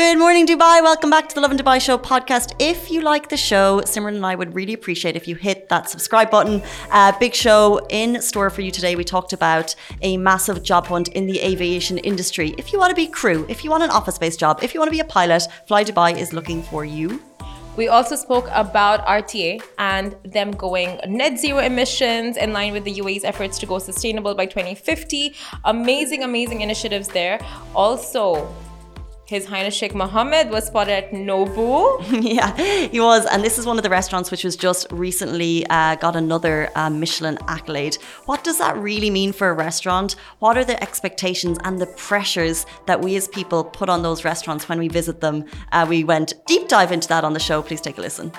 Good morning, Dubai. Welcome back to the Love and Dubai Show podcast. If you like the show, Simran and I would really appreciate if you hit that subscribe button. Uh, big show in store for you today. We talked about a massive job hunt in the aviation industry. If you want to be crew, if you want an office based job, if you want to be a pilot, Fly Dubai is looking for you. We also spoke about RTA and them going net zero emissions in line with the UAE's efforts to go sustainable by 2050. Amazing, amazing initiatives there. Also, his Highness Sheikh Mohammed was spotted at Nobu. yeah, he was. And this is one of the restaurants which was just recently uh, got another uh, Michelin accolade. What does that really mean for a restaurant? What are the expectations and the pressures that we as people put on those restaurants when we visit them? Uh, we went deep dive into that on the show. Please take a listen.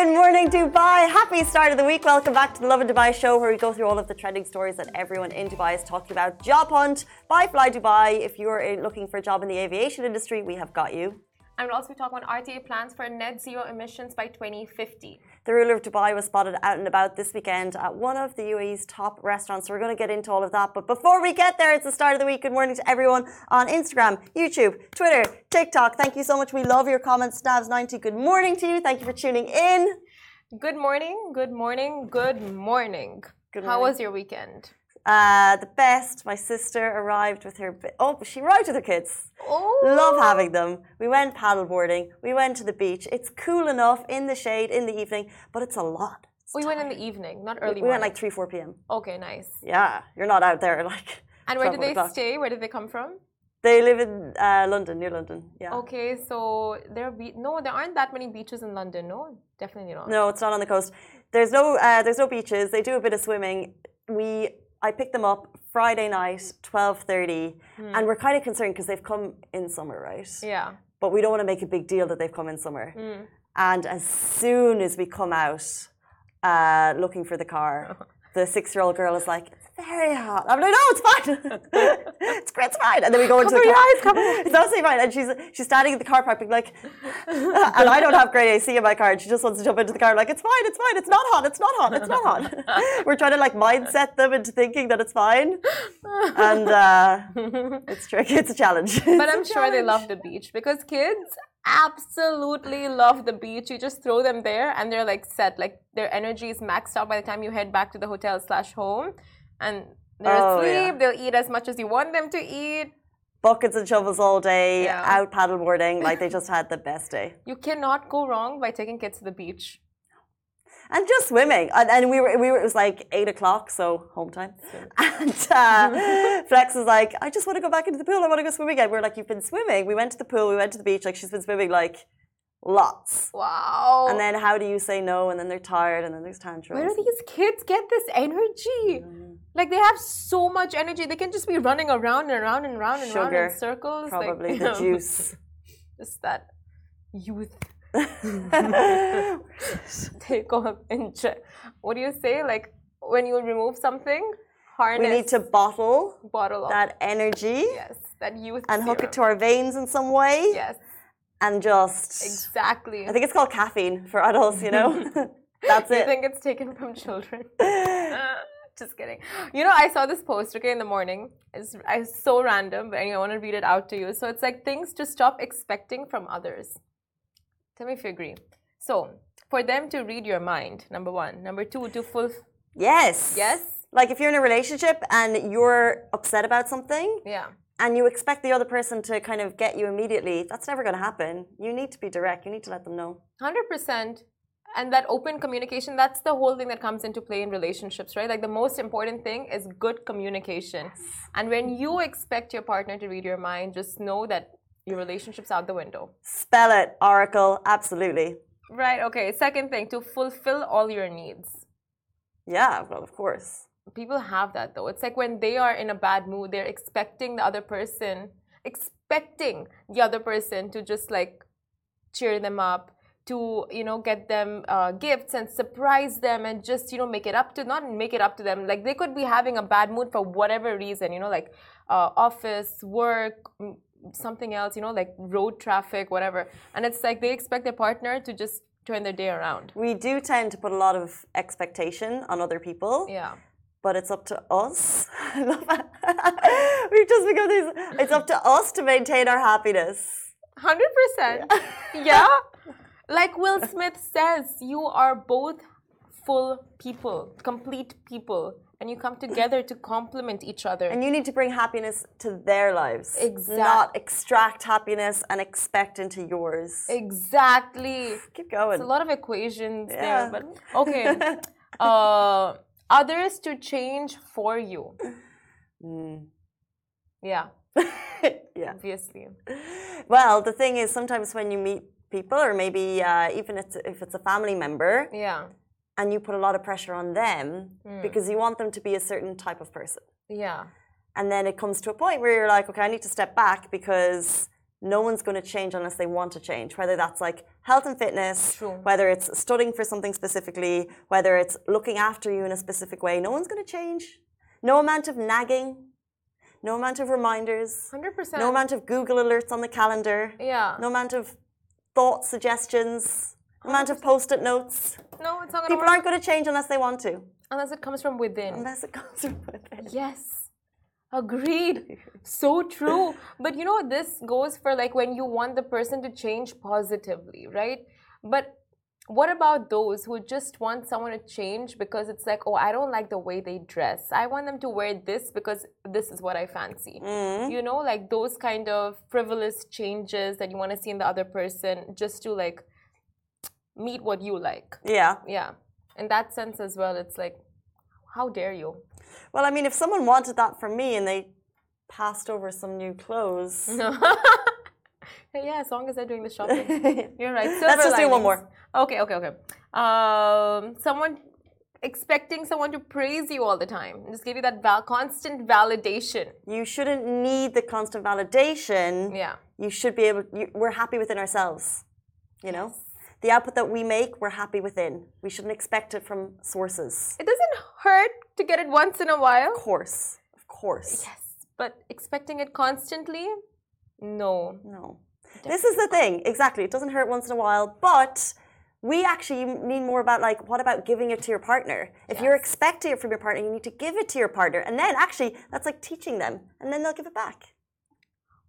Good morning, Dubai. Happy start of the week. Welcome back to the Love and Dubai show, where we go through all of the trending stories that everyone in Dubai is talking about. Job hunt by Fly Dubai. If you're looking for a job in the aviation industry, we have got you. And we'll also be talking about RTA plans for net zero emissions by 2050. The ruler of Dubai was spotted out and about this weekend at one of the UAE's top restaurants. So we're going to get into all of that. But before we get there, it's the start of the week. Good morning to everyone on Instagram, YouTube, Twitter, TikTok. Thank you so much. We love your comments. Stabs90, good morning to you. Thank you for tuning in. Good morning, good morning, good morning. Good How was your weekend? Uh, the best. My sister arrived with her. Oh, she arrived with her kids. Oh, Love having them. We went paddleboarding. We went to the beach. It's cool enough in the shade in the evening, but it's a lot. It's We went in the evening, not early We went like 3, 4 p.m. Okay, nice. Yeah, you're not out there like. And where 12 did they o'clock. stay? Where did they come from? They live in uh, London, near London. Yeah. Okay, so there be no, there aren't that many beaches in London. No, definitely not. No, it's not on the coast. There's no uh, there's no beaches. They do a bit of swimming. We I picked them up Friday night, twelve thirty, and we're kind of concerned because they've come in summer, right? Yeah. But we don't want to make a big deal that they've come in summer. Mm. And as soon as we come out uh, looking for the car, the six-year-old girl is like, "It's very hot." I'm like, "No, it's fine. it's great, it's fine." And then we go into Cover the car. eyes, cover It's absolutely fine. And she's she's standing in the car park, being like, and I don't have great AC in my car. And she just wants to jump into the car. Like, it's fine, it's fine. It's not hot. It's not hot. It's not hot. We're trying to like mindset them into thinking that it's fine, and uh, it's tricky. It's a challenge. But I'm sure they love the beach because kids absolutely love the beach. You just throw them there and they're like set. Like their energy is maxed out by the time you head back to the hotel slash home. And they're Oh, asleep. yeah. They'll eat as much as you want them to eat. buckets and shovels all day, Yeah. out paddleboarding. Like they just had the best day. You cannot go wrong by taking kids to the beach. And just swimming. And, and we were, we were, it was like eight o'clock, so home time. And uh, Flex was like, I just want to go back into the pool. I want to go swimming again. We are like, You've been swimming. We went to the pool, we went to the beach. Like, she's been swimming like lots. Wow. And then how do you say no? And then they're tired, and then there's tantrums. Where do these kids get this energy? Like they have so much energy. They can just be running around and around and around and round Sugar, in circles. like, Probably you the know, juice. Just that youth. take off and check. What do you say? Like when you remove something, harness, we need to bottle bottle off. that energy yes, that youth and hook it to our veins in some way Yes, and just. exactly. I think it's called caffeine for adults, you know? That's it. you think it's taken from children? Just kidding. You know, I saw this post okay in the morning. It's, it's so random, but anyway, I want to read it out to you. So it's like things to stop expecting from others. Tell me if you agree. So for them to read your mind, number one. Number two, to full. Yes. Yes. Like if you're in a relationship and you're upset about something Yeah. and you expect the other person to kind of get you immediately, that's never going to happen. You need to be direct. You need to let them know. Hundred percent. And that open communication, that's the whole thing that comes into play in relationships, right? Like the most important thing is good communication. And when you expect your partner to read your mind, just know that your relationship's out the window. Spell it, Oracle. Absolutely. Right, okay. Second thing, to fulfill all your needs. Yeah, well, of course. People have that though. It's like when they are in a bad mood, they're expecting the other person, expecting the other person to just like cheer them up, to you know get them uh, gifts and surprise them and just you know make it up to not make it up to them. Like they could be having a bad mood for whatever reason, you know, like uh, office, work, something else, you know, like road traffic, whatever. And it's like they expect their partner to just turn their day around. We do tend to put a lot of expectation on other people, Yeah. but it's up to us. We've just become these. It's up to us to maintain our happiness. Hundred percent. Yeah. Like Will Smith says, you are both full people, complete people, and you come together to complement each other. And you need to bring happiness to their lives. Exact- Not extract happiness and expect into yours. exactly. Keep going. It's a lot of equations Yeah. there, but okay. uh, others to change for you. Mm. Yeah, yeah. obviously. Well, the thing is, sometimes when you meet people, or maybe uh, even it's, if it's a family member, Yeah, and you put a lot of pressure on them Hmm. because you want them to be a certain type of person. yeah, And then it comes to a point where you're like, okay, I need to step back because no one's going to change unless they want to change. Whether that's like health and fitness, True. whether it's studying for something specifically, whether it's looking after you in a specific way, no one's going to change. No amount of nagging, no amount of reminders, hundred percent. no amount of Google alerts on the calendar, Yeah. no amount of thought suggestions, amount of post it notes. No, it's not People work aren't going to change unless they want to, unless it comes from within. unless it comes from within. Yes. Agreed. So true. But you know, this goes for like when you want the person to change positively, right? But what about those who just want someone to change because it's like, oh, I don't like the way they dress. I want them to wear this because this is what I fancy. Mm-hmm. You know, like those kind of frivolous changes that you want to see in the other person just to like meet what you like. Yeah. Yeah. In that sense as well, it's like, how dare you? Well, I mean, if someone wanted that from me and they passed over some new clothes, yeah, as long as they're doing the shopping. You're right. Let's Silver just do one more. Okay, okay, okay. Um, someone expecting someone to praise you all the time, just give you that val- constant validation. you shouldn't need the constant validation. Yeah, You should be able. You, we're happy within ourselves. You know, the output that we make, we're happy within. We shouldn't expect it from sources. it doesn't hurt to get it once in a while. Of course, of course. Yes, but expecting it constantly, no. No. This is the thing. Exactly. It doesn't hurt once in a while, but we actually need more about like what about giving it to your partner? If you're expecting it from your partner, you need to give it to your partner. And then actually that's like teaching them and then they'll give it back.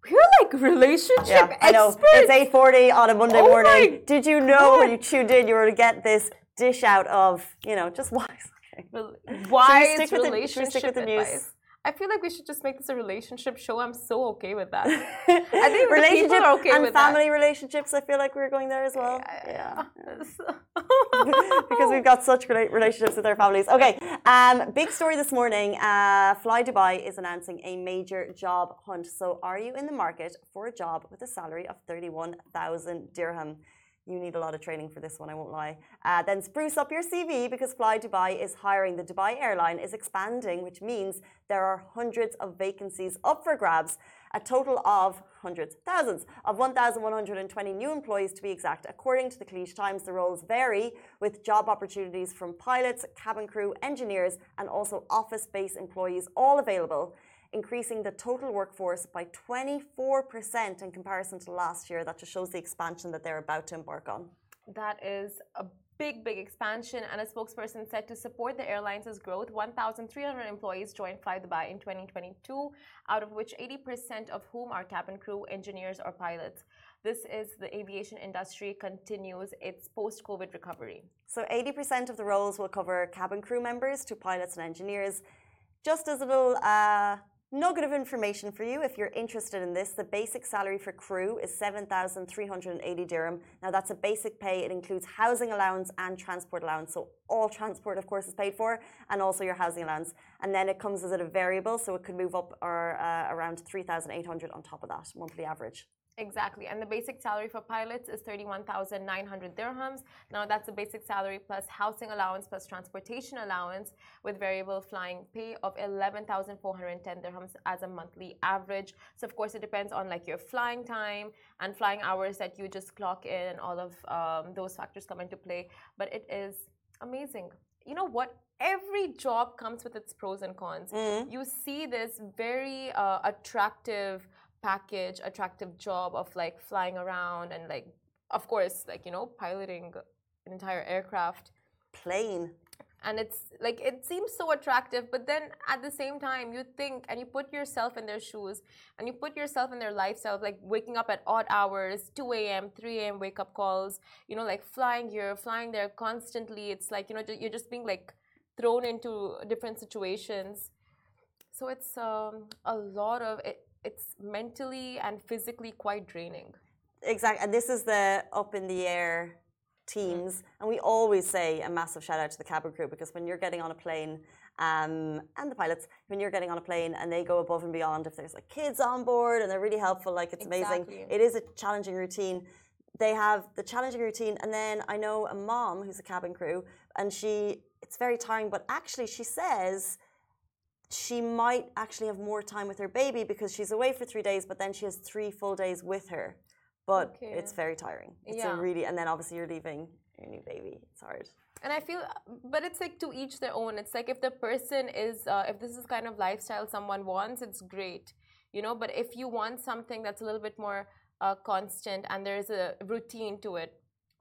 We're like relationship I know. experts. It's 8:40 on a Monday Oh my morning. Did you know when you tuned in you were to get this dish out of, you know, just wise. Okay. Rel- Wise stick with the- should we relationship stick with the news? advice. I feel like we should just make this a relationship show. I'm so okay with that. I think relationships are okay and with that. family relationships. I feel like we're going there as well. Yeah. yeah. because we've got such great relationships with our families. Okay, um, big story this morning. Uh, Fly Dubai is announcing a major job hunt. So, are you in the market for a job with a salary of 31,000 dirham? You need a lot of training for this one, I won't lie. Uh, then spruce up your CV because Fly Dubai is hiring. The Dubai airline is expanding, which means there are hundreds of vacancies up for grabs. A total of hundreds, thousands of 1,120 new employees to be exact. According to the Khaleej Times, the roles vary with job opportunities from pilots, cabin crew, engineers, and also office based employees all available increasing the total workforce by 24% in comparison to last year. That just shows the expansion that they're about to embark on. That is a big, big expansion. And a spokesperson said to support the airline's growth, 1,300 employees joined Fly Dubai in 2022, out of which 80% of whom are cabin crew, engineers, or pilots. This is the aviation industry continues its post COVID recovery. So 80% of the roles will cover cabin crew members to pilots and engineers. Just as a little uh, nugget of information for you, if you're interested in this, the basic salary for crew is 7,380 dirham. Now that's a basic pay. It includes housing allowance and transport allowance. So all transport, of course, is paid for, and also your housing allowance. And then it comes as a variable, so it could move up or uh, around 3,800 on top of that monthly average. Exactly. And the basic salary for pilots is 31,900 dirhams. Now, that's the basic salary plus housing allowance plus transportation allowance with variable flying pay of 11,410 dirhams as a monthly average. So, of course, it depends on like your flying time and flying hours that you just clock in, and all of um, those factors come into play. But it is amazing. You know what? Every job comes with its pros and cons. You see this very uh, attractive package, attractive job of like flying around and like, of course, like, you know, piloting an entire aircraft. Plane. and it's like it seems so attractive but then at the same time you think and you put yourself in their shoes and you put yourself in their lifestyle like waking up at odd hours 2 a.m 3 a.m wake up calls you know like flying here flying there constantly it's like you know you're just being like thrown into different situations so it's um, a lot of it, it's mentally and physically quite draining exactly and this is the up in the air teams. Mm. And we always say a massive shout out to the cabin crew because when you're getting on a plane um, and the pilots, when you're getting on a plane and they go above and beyond, if there's like kids on board and they're really helpful, like it's exactly. amazing. It is a challenging routine. They have the challenging routine, and then I know a mom who's a cabin crew, and she it's very tiring, but actually she says she might actually have more time with her baby because she's away for three days, but then she has three full days with her but okay. it's very tiring. It's yeah. really, and then obviously you're leaving your new baby. It's hard. And I feel, but it's like to each their own. It's like if the person is, uh, if this is kind of lifestyle someone wants, it's great, you know. But if you want something that's a little bit more uh, constant and there's a routine to it,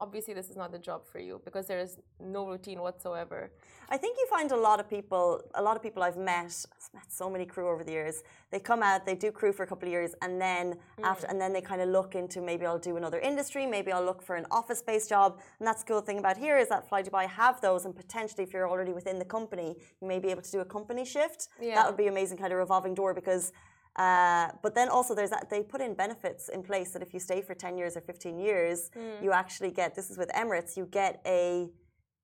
obviously this is not the job for you because there is no routine whatsoever. I think you find a lot of people, a lot of people I've met, I've met so many crew over the years. They come out, they do crew for a couple of years, and then mm. after, and then they kind of look into maybe I'll do another industry, maybe I'll look for an office-based job. And that's the cool thing about here is that Fly Dubai have those, and potentially if you're already within the company, you may be able to do a company shift. Yeah. That would be amazing, kind of revolving door because uh, but then also there's that they put in benefits in place that if you stay for 10 years or 15 years, mm. you actually get this is with Emirates, you get a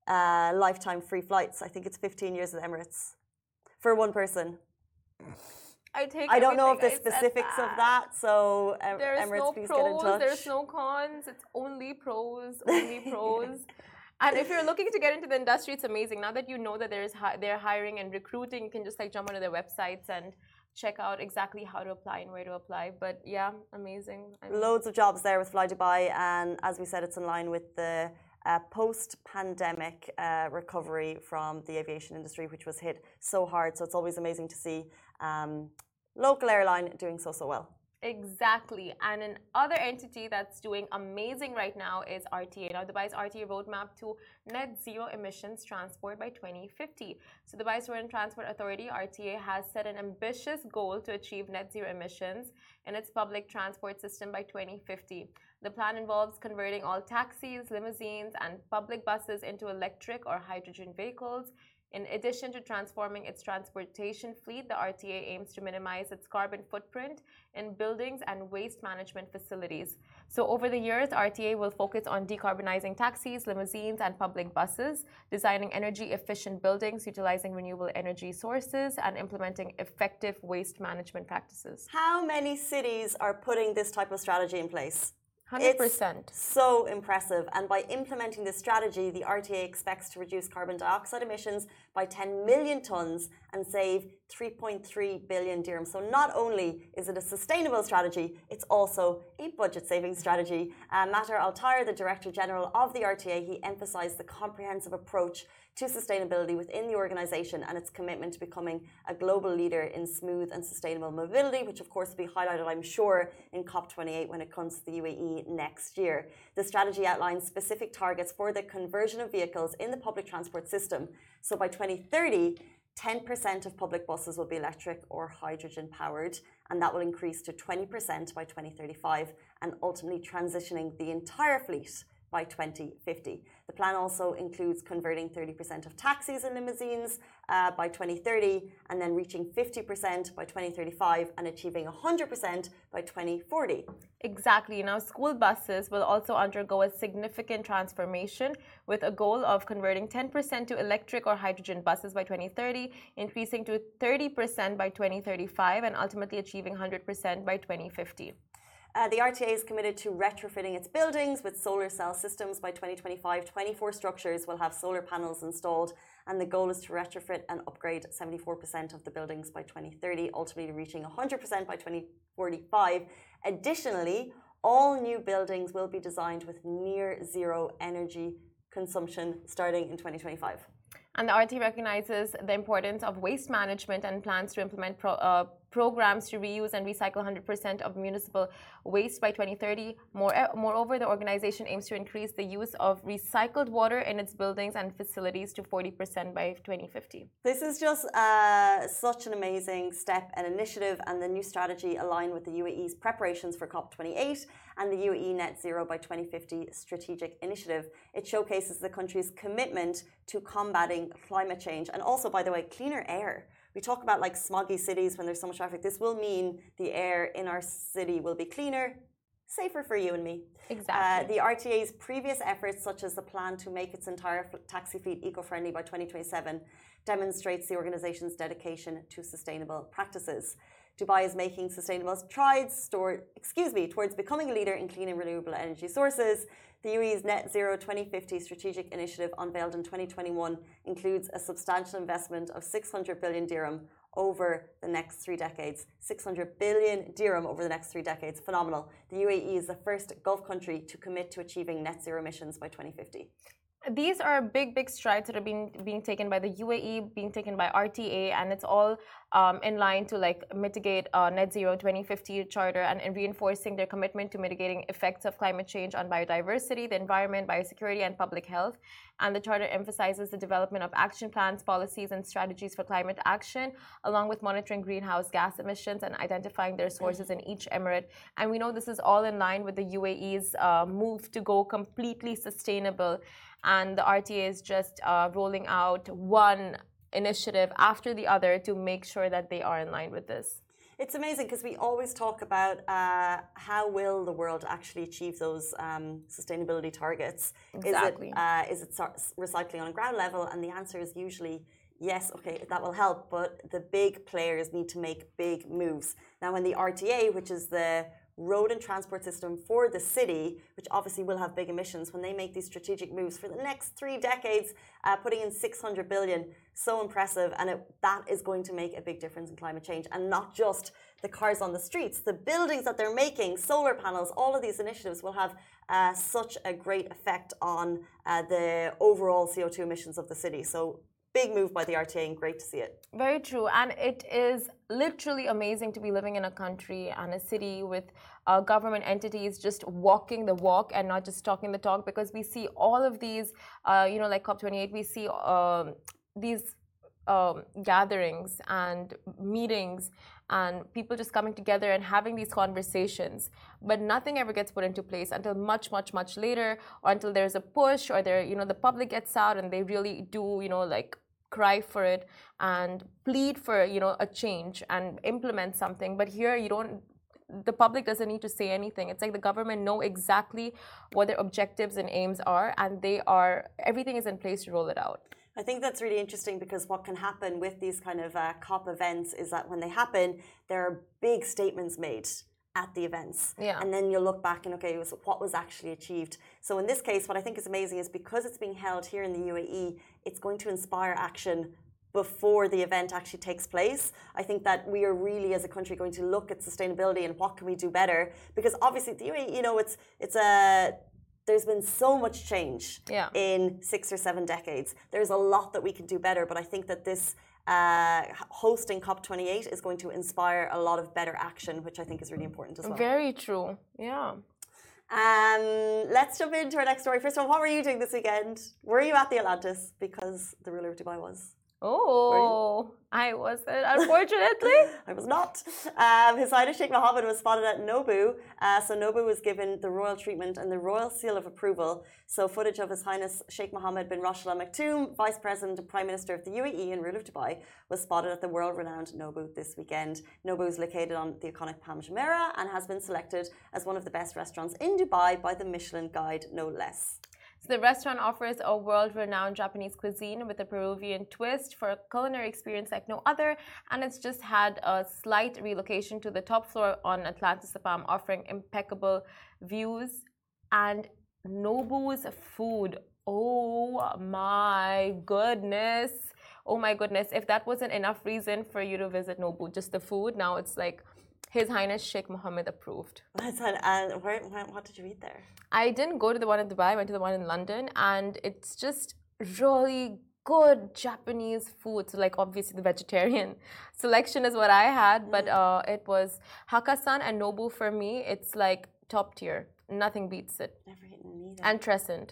uh, lifetime free flights. I think it's 15 years with Emirates for one person. I take. I don't know if the specifics that. of that. So there's Emirates, no please pros, get in touch. There's no cons. It's only pros. Only pros. And if you're looking to get into the industry, it's amazing. Now that you know that there's hi- they're hiring and recruiting, you can just like jump onto their websites and check out exactly how to apply and where to apply. But yeah, amazing. I mean, Loads of jobs there with Fly Dubai, and as we said, it's in line with the uh, post-pandemic uh, recovery from the aviation industry, which was hit so hard. So it's always amazing to see um, local airline doing so so well. Exactly. And another entity that's doing amazing right now is RTA. Now, Dubai's RTA roadmap to net zero emissions transport by 2050. So, Dubai's Road and Transport Authority, RTA, has set an ambitious goal to achieve net zero emissions in its public transport system by 2050. The plan involves converting all taxis, limousines, and public buses into electric or hydrogen vehicles in addition to transforming its transportation fleet, the RTA aims to minimize its carbon footprint in buildings and waste management facilities. So, over the years, RTA will focus on decarbonizing taxis, limousines, and public buses, designing energy efficient buildings, utilizing renewable energy sources, and implementing effective waste management practices. How many cities are putting this type of strategy in place? 100%. It's so impressive. And by implementing this strategy, the RTA expects to reduce carbon dioxide emissions by 10 million tonnes and save 3.3 billion dirhams. So not only is it a sustainable strategy, it's also a budget saving strategy. Uh, Mattar Al Tayer, the Director General of the RTA, he emphasised the comprehensive approach to sustainability within the organisation and its commitment to becoming a global leader in smooth and sustainable mobility, which of course will be highlighted, I'm sure, in COP28 when it comes to the UAE next year. The strategy outlines specific targets for the conversion of vehicles in the public transport system. So by 2030, 10% of public buses will be electric or hydrogen powered, and that will increase to 20% by 2035, and ultimately transitioning the entire fleet by 2050. The plan also includes converting 30% of taxis and limousines uh, by 2030 and then reaching 50% by 2035 and achieving 100% by 2040. Exactly. Now, school buses will also undergo a significant transformation with a goal of converting 10% to electric or hydrogen buses by 2030, increasing to 30% by 2035, and ultimately achieving 100% by 2050. Uh, the RTA is committed to retrofitting its buildings with solar cell systems by 2025. 24 structures will have solar panels installed, and the goal is to retrofit and upgrade 74% of the buildings by 2030, ultimately reaching 100% by 2045. Additionally, all new buildings will be designed with near zero energy consumption starting in 2025. And the RT recognizes the importance of waste management and plans to implement pro, uh, programs to reuse and recycle 100% of municipal waste by 2030. More, moreover, the organization aims to increase the use of recycled water in its buildings and facilities to 40% by 2050. This is just uh, such an amazing step and initiative, and the new strategy align with the UAE's preparations for COP28 and the UAE Net Zero by 2050 strategic initiative. It showcases the country's commitment to combating climate change and also, by the way, cleaner air we talk about like smoggy cities when there's so much traffic. This will mean the air in our city will be cleaner, safer for you and me. Exactly. Uh, the RTA's previous efforts, such as the plan to make its entire taxi fleet eco-friendly by 2027, demonstrates the organization's dedication to sustainable practices. Dubai is making sustainable strides excuse me, towards becoming a leader in clean and renewable energy sources. The UAE's Net Zero 2050 strategic initiative, unveiled in 2021, includes a substantial investment of 600 billion dirham over the next three decades. 600 billion dirham over the next three decades. Phenomenal. The UAE is the first Gulf country to commit to achieving net zero emissions by 2050 these are big, big strides that are being being taken by the UAE, being taken by RTA, and it's all um, in line to like mitigate uh, net zero 2050 charter and, and, reinforcing their commitment to mitigating effects of climate change on biodiversity, the environment, biosecurity, and public health. And the charter emphasizes the development of action plans, policies, and strategies for climate action, along with monitoring greenhouse gas emissions and identifying their sources in each emirate. And we know this is all in line with the UAE's uh, move to go completely sustainable and the RTA is just uh, rolling out one initiative after the other to make sure that they are in line with this. It's amazing because we always talk about uh, how will the world actually achieve those um, sustainability targets. Exactly. Is it, uh, is it recycling on a ground level? And the answer is usually yes, okay, that will help, but the big players need to make big moves. Now, when the RTA, which is the road and transport system for the city, which obviously will have big emissions when they make these strategic moves for the next three decades, uh, putting in 600 billion. So impressive. And it, that is going to make a big difference in climate change. And not just the cars on the streets, the buildings that they're making, solar panels, all of these initiatives will have uh, such a great effect on uh, the overall CO2 emissions of the city. So big move by the RTA and great to see it. Very true. And it is literally amazing to be living in a country and a city with uh, government entities just walking the walk and not just talking the talk because we see all of these, uh, you know, like COP28, we see um, these um, gatherings and meetings and people just coming together and having these conversations. But nothing ever gets put into place until much much much later or until there's a push or there you know the public gets out and they really do you know like cry for it and plead for you know a change and implement something. But here you don't the public doesn't need to say anything. It's like the government know exactly what their objectives and aims are and they are everything is in place to roll it out I think that's really interesting because what can happen with these kind of uh, COP events is that when they happen, there are big statements made at the events. Yeah. And then you look back and okay, was, what was actually achieved. So in this case, what I think is amazing is because it's being held here in the UAE, it's going to inspire action before the event actually takes place. I think that we are really, as a country, going to look at sustainability and what can we do better. Because obviously, the UAE, you know, it's it's a there's been so much change yeah. in six or seven decades. There's a lot that we can do better, but I think that this uh, hosting COP28 is going to inspire a lot of better action, which I think is really important as well. Very true. Yeah. Um, let's jump into our next story. First of all, what were you doing this weekend? Were you at the Atlantis? Because the ruler of Dubai was. Oh, I wasn't, unfortunately. I was not. Um, His Highness Sheikh Mohammed was spotted at Nobu. Uh, so Nobu was given the royal treatment and the royal seal of approval. So footage of His Highness Sheikh Mohammed bin Rashid Al Maktoum, Vice President and Prime Minister of the UAE and ruler of Dubai, was spotted at the world-renowned Nobu this weekend. Nobu is located on the iconic Palm Jumeirah and has been selected as one of the best restaurants in Dubai by the Michelin Guide, no less. So the restaurant offers a world-renowned Japanese cuisine with a Peruvian twist for a culinary experience like no other, and it's just had a slight relocation to the top floor on Atlantis the Palm, offering impeccable views and Nobu's food. Oh my goodness. Oh my goodness. If that wasn't enough reason for you to visit Nobu, just the food, now it's like his Highness Sheikh Mohammed approved. And where, what did you eat there? I didn't go to the one in Dubai. I went to the one in London, and it's just really good Japanese food. So like obviously the vegetarian selection is what I had, but Mm. uh, it was Hakkasan and Nobu for me. It's like top tier. Nothing beats it. Never eaten either. And Tresind.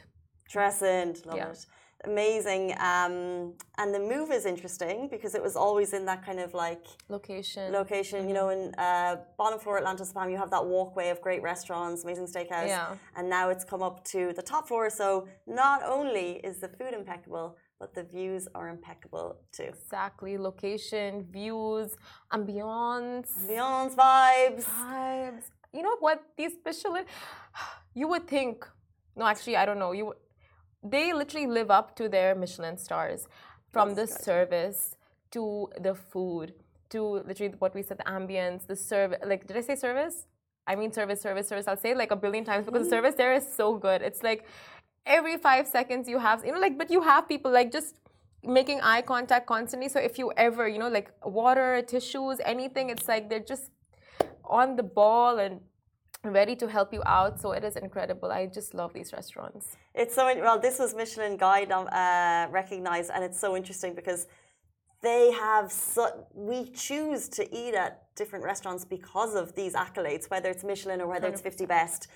Tresind, love Yeah. it. Amazing. Um, and the move is interesting because it was always in that kind of like Location. location. You know, in uh, bottom floor Atlantis Palm, you have that walkway of great restaurants, amazing steakhouse. Yeah. And now it's come up to the top floor. So not only is the food impeccable, but the views are impeccable too. Exactly. Location, views, ambiance, Ambiance vibes. vibes. You know what? These Michelin, you would think. No, actually, I don't know. You, would- they literally live up to their Michelin stars, from the That's good. service to the food to literally what we said, the ambience, the service. Like, did I say service? I mean service, service, service. I'll say like a billion times because the mm-hmm. service there is so good. It's like every five seconds you have, you know, like, but you have people like just making eye contact constantly. So if you ever, you know, like water, tissues, anything, it's like they're just on the ball and ready to help you out. So it is incredible. I just love these restaurants. It's so well. This was Michelin Guide um, uh, recognized, and it's so interesting because they have so we choose to eat at different restaurants because of these accolades, whether it's Michelin or whether it's 50 Best,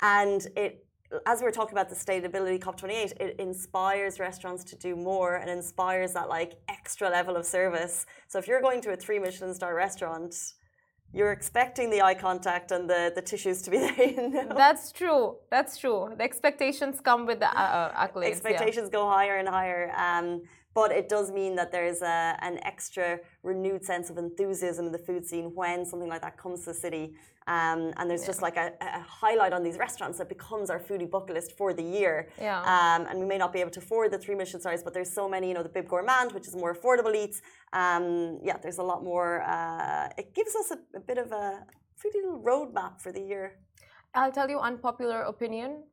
and it. As we were talking about the Sustainability COP28, it inspires restaurants to do more and inspires that like extra level of service. So if you're going to a three Michelin star restaurant, you're expecting the eye contact and the, the tissues to be there. You know? That's true. That's true. The expectations come with the uh, uh, accolades. yeah. expectations go higher and higher. Um, but it does mean that there's a, an extra renewed sense of enthusiasm in the food scene when something like that comes to the city. Um, and there's just like a, a highlight on these restaurants that becomes our foodie bucket list for the year. Yeah. Um, and we may not be able to afford the three Michelin stars, but there's so many, you know, the Bib Gourmand, which is more affordable eats. Um, yeah, there's a lot more. Uh, it gives us a, a bit of a foodie little roadmap for the year. I'll tell you unpopular opinion,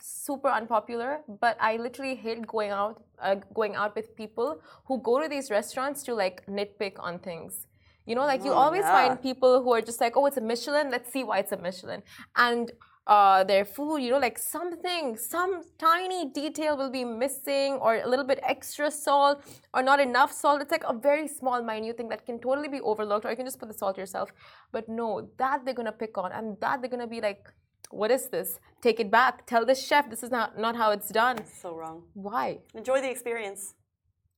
super unpopular, but I literally hate going out uh, going out with people who go to these restaurants to like nitpick on things. You know, like you Oh, always yeah. find people who are just like, "Oh, it's a Michelin. Let's see why it's a Michelin." And uh, their food, you know, like something, some tiny detail will be missing, or a little bit extra salt, or not enough salt. It's like a very small, minute thing that can totally be overlooked, or you can just put the salt yourself. But no, that they're gonna pick on, and that they're gonna be like, "What is this? Take it back. Tell the chef this is not not how it's done." So wrong. Why? Enjoy the experience.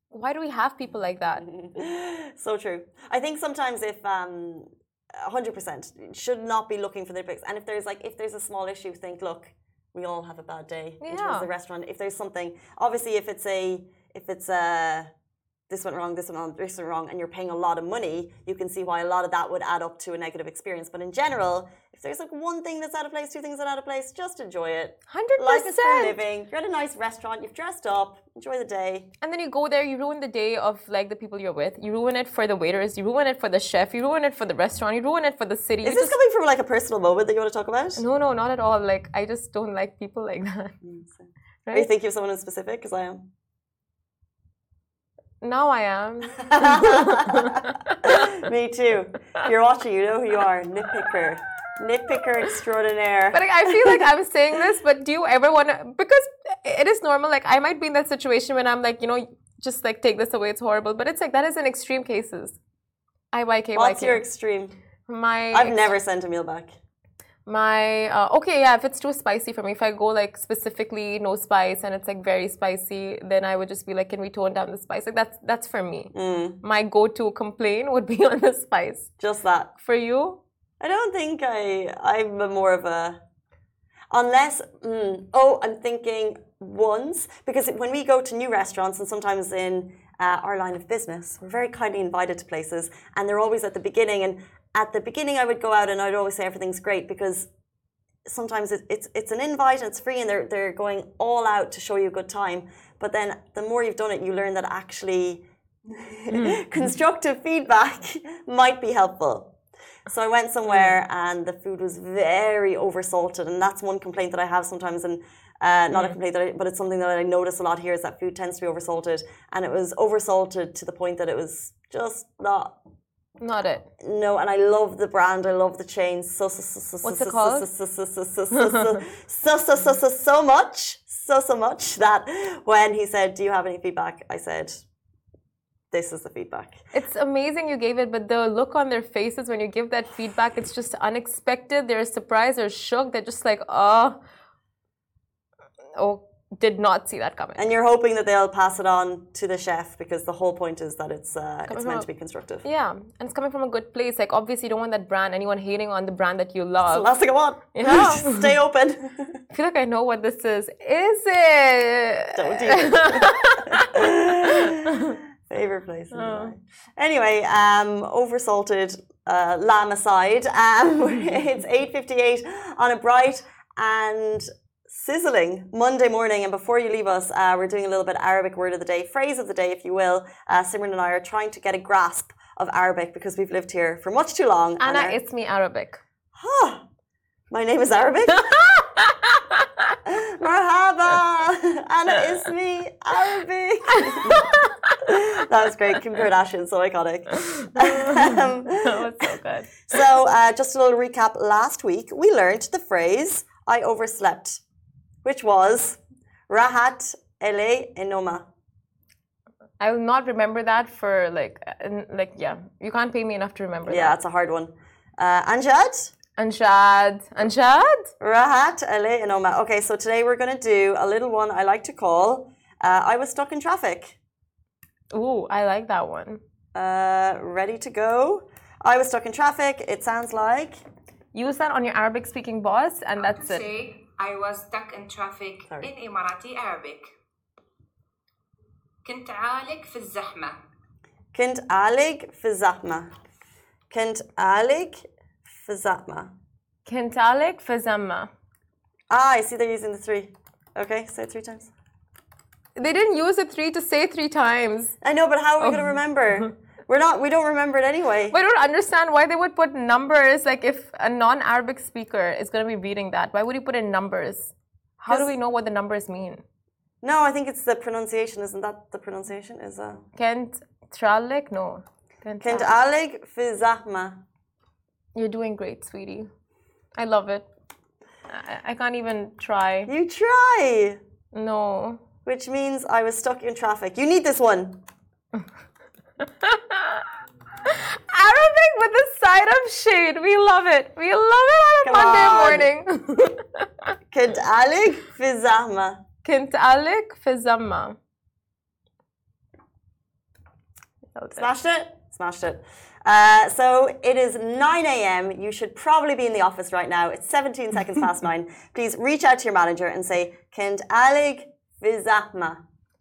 Why do we have people like that? so true. I think sometimes if um, 100% should not be looking for the picks. And if there's like if there's a small issue, think look, we all have a bad day in terms of the restaurant. If there's something, obviously, if it's a if it's a this went wrong, this went wrong, this went wrong, and you're paying a lot of money, you can see why a lot of that would add up to a negative experience. But in general, if there's like one thing that's out of place, two things that are out of place, just enjoy it. Hundred percent. Life is for living. You're at a nice restaurant. You've dressed up. Enjoy the day. And then you go there, you ruin the day of like the people you're with. You ruin it for the waiters. You ruin it for the chef. You ruin it for the restaurant. You ruin it for the city. Is you this just coming from like a personal moment that you want to talk about? no, no, not at all. Like I just don't like people like that. Mm, are you Right? thinking of someone in specific? Because I am. Now I am. Me too. If you're watching, you know who you are. Nitpicker. Nitpicker extraordinaire. But I feel like I'm saying this, but do you ever want to? Because it is normal. Like I might be in that situation when I'm like, you know, just like take this away. It's horrible. But it's like that is in extreme cases. IYK. What's your extreme? my? I've never sent a meal back. My uh, okay, yeah. If it's too spicy for me, if I go like specifically no spice and it's like very spicy, then I would just be like, can we tone down the spice? Like that's that's for me. Mm, My go-to complaint would be on the spice. just that. For you, I don't think I. I'm more of a. Unless, mm, oh, I'm thinking once because when we go to new restaurants and sometimes in uh, our line of business, we're very kindly invited to places, and they're always at the beginning. And at the beginning, I would go out and I'd always say everything's great because sometimes it, it's it's an invite and it's free, and they're they're going all out to show you a good time. But then the more you've done it, you learn that actually hmm. constructive feedback might be helpful. So I went somewhere hmm. and the food was very oversalted, and that's one complaint that I have sometimes. And uh, not a hmm. complaint, that I, but it's something that I notice a lot here is that food tends to be oversalted, and it was oversalted to the point that it was just not Not it. No, and I love the brand. I love the chain so so so so What's so it called? so so so so so so so so so so so much so so much that when he said, "Do you have any feedback?" I said, "This is the feedback." It's amazing you gave it, but the look on their faces when you give that feedback, it's just unexpected. They're surprised, they're shook, they're just like, oh, oh, did not see that coming. And you're hoping that they'll pass it on to the chef because the whole point is that it's uh, it's meant to be constructive. Yeah, and it's coming from a good place. Like, obviously, you don't want that brand, anyone hating on the brand that you It's the love. last thing I want. Yeah. Stay open. I feel like I know what this is. Is it? Don't eat. Favorite place in Dubai. Anyway, um, oversalted uh, lamb aside, um, it's 8.58 on a bright and sizzling Monday morning. And before you leave us, uh, we're doing a little bit Arabic word of the day, phrase of the day, if you will. Uh, Simran and I are trying to get a grasp of Arabic because we've lived here for much too long. Anna, our- it's me Arabic. Huh. My name is Arabic. Marhaba. Anna me Arabic. that was great. Kim Kardashian, so iconic. Um, that was so good. so, uh, just a little recap. Last week, we learned the phrase I overslept, which was Rahat Ele Enoma. I will not remember that for like, uh, like yeah, you can't pay me enough to remember Yeah, that. it's a hard one. Uh, Anjad? Anshad, Anshad. Rahat Ale Enoma. Okay, so today we're going to do a little one I like to call uh, I Was Stuck in Traffic. Ooh, I like that one. Uh, ready to go? I was stuck in traffic. It sounds like. Use that on your Arabic-speaking boss, and that's it. Say, I was stuck in traffic Sorry. in Emirati Arabic. كنت عالق في الزحمة. كنت عالق في الزحمة. كنت عالق في الزحمة. Kintalik fazamma. Ah, I see they're using the three. Okay, say it three times. They didn't use the three to say three times. I know, but how are we going to Oh. remember? We're not. We don't remember it anyway. We don't understand why they would put numbers. Like if a non-Arabic speaker is going to be reading that, why would you put in numbers? How do we know what the numbers mean? No, I think it's the pronunciation. Isn't that the pronunciation? Is a Kent tralek? No. Kent Alig Fizahma. You're doing great, sweetie. I love it. I, I can't even try. You try. No. Which means I was stuck in traffic. You need this one. Arabic with a side of shade. We love it. We love it on a Come Monday on. morning. كنت عالق في الزحمة. كنت ألك في الزمة. Smashed it? Smashed it. Uh, so it is 9 a.m. You should probably be in the office right now. It's 17 seconds past 9. Please reach out to your manager and say, Kent alig fizahma.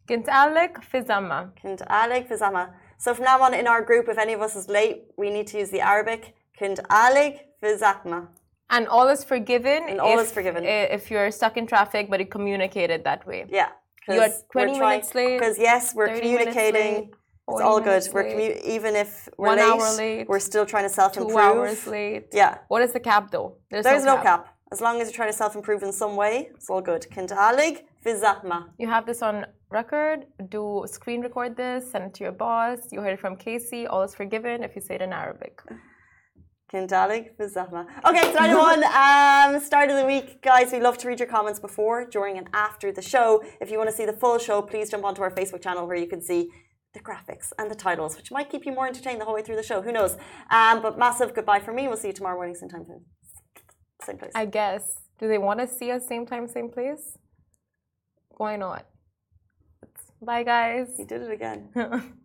كنت ألك في الزمة. Kent alig fizahma. So from now on in our group, if any of us is late, we need to use the Arabic. Kent alig fizahma. And all is forgiven. And all if, is forgiven. Eh, if you're stuck in traffic, but it communicated that way. Yeah. You are 20 minutes late, Because yes, we're communicating. late, It's all good. We're commu- even if we're one late, hour late, we're still trying to self-improve. Two hours late. Yeah. What is the cap though? There's no cap. As long as you try to self-improve in some way, it's all good. Kint alig fi zahma. You have this on record. Do screen record this. Send it to your boss. You heard it from Casey. All is forgiven if you say it in Arabic. Kint alig fi. Okay, so anyone, um, start of the week, guys. We love to read your comments before, during, and after the show. If you want to see the full show, please jump onto our Facebook channel where you can see the graphics and the titles, which might keep you more entertained the whole way through the show. Who knows? Um, but massive goodbye from me. We'll see you tomorrow morning, same time, same place. I guess. Do they want to see us same time, same place? Why not? Bye, guys. You did it again.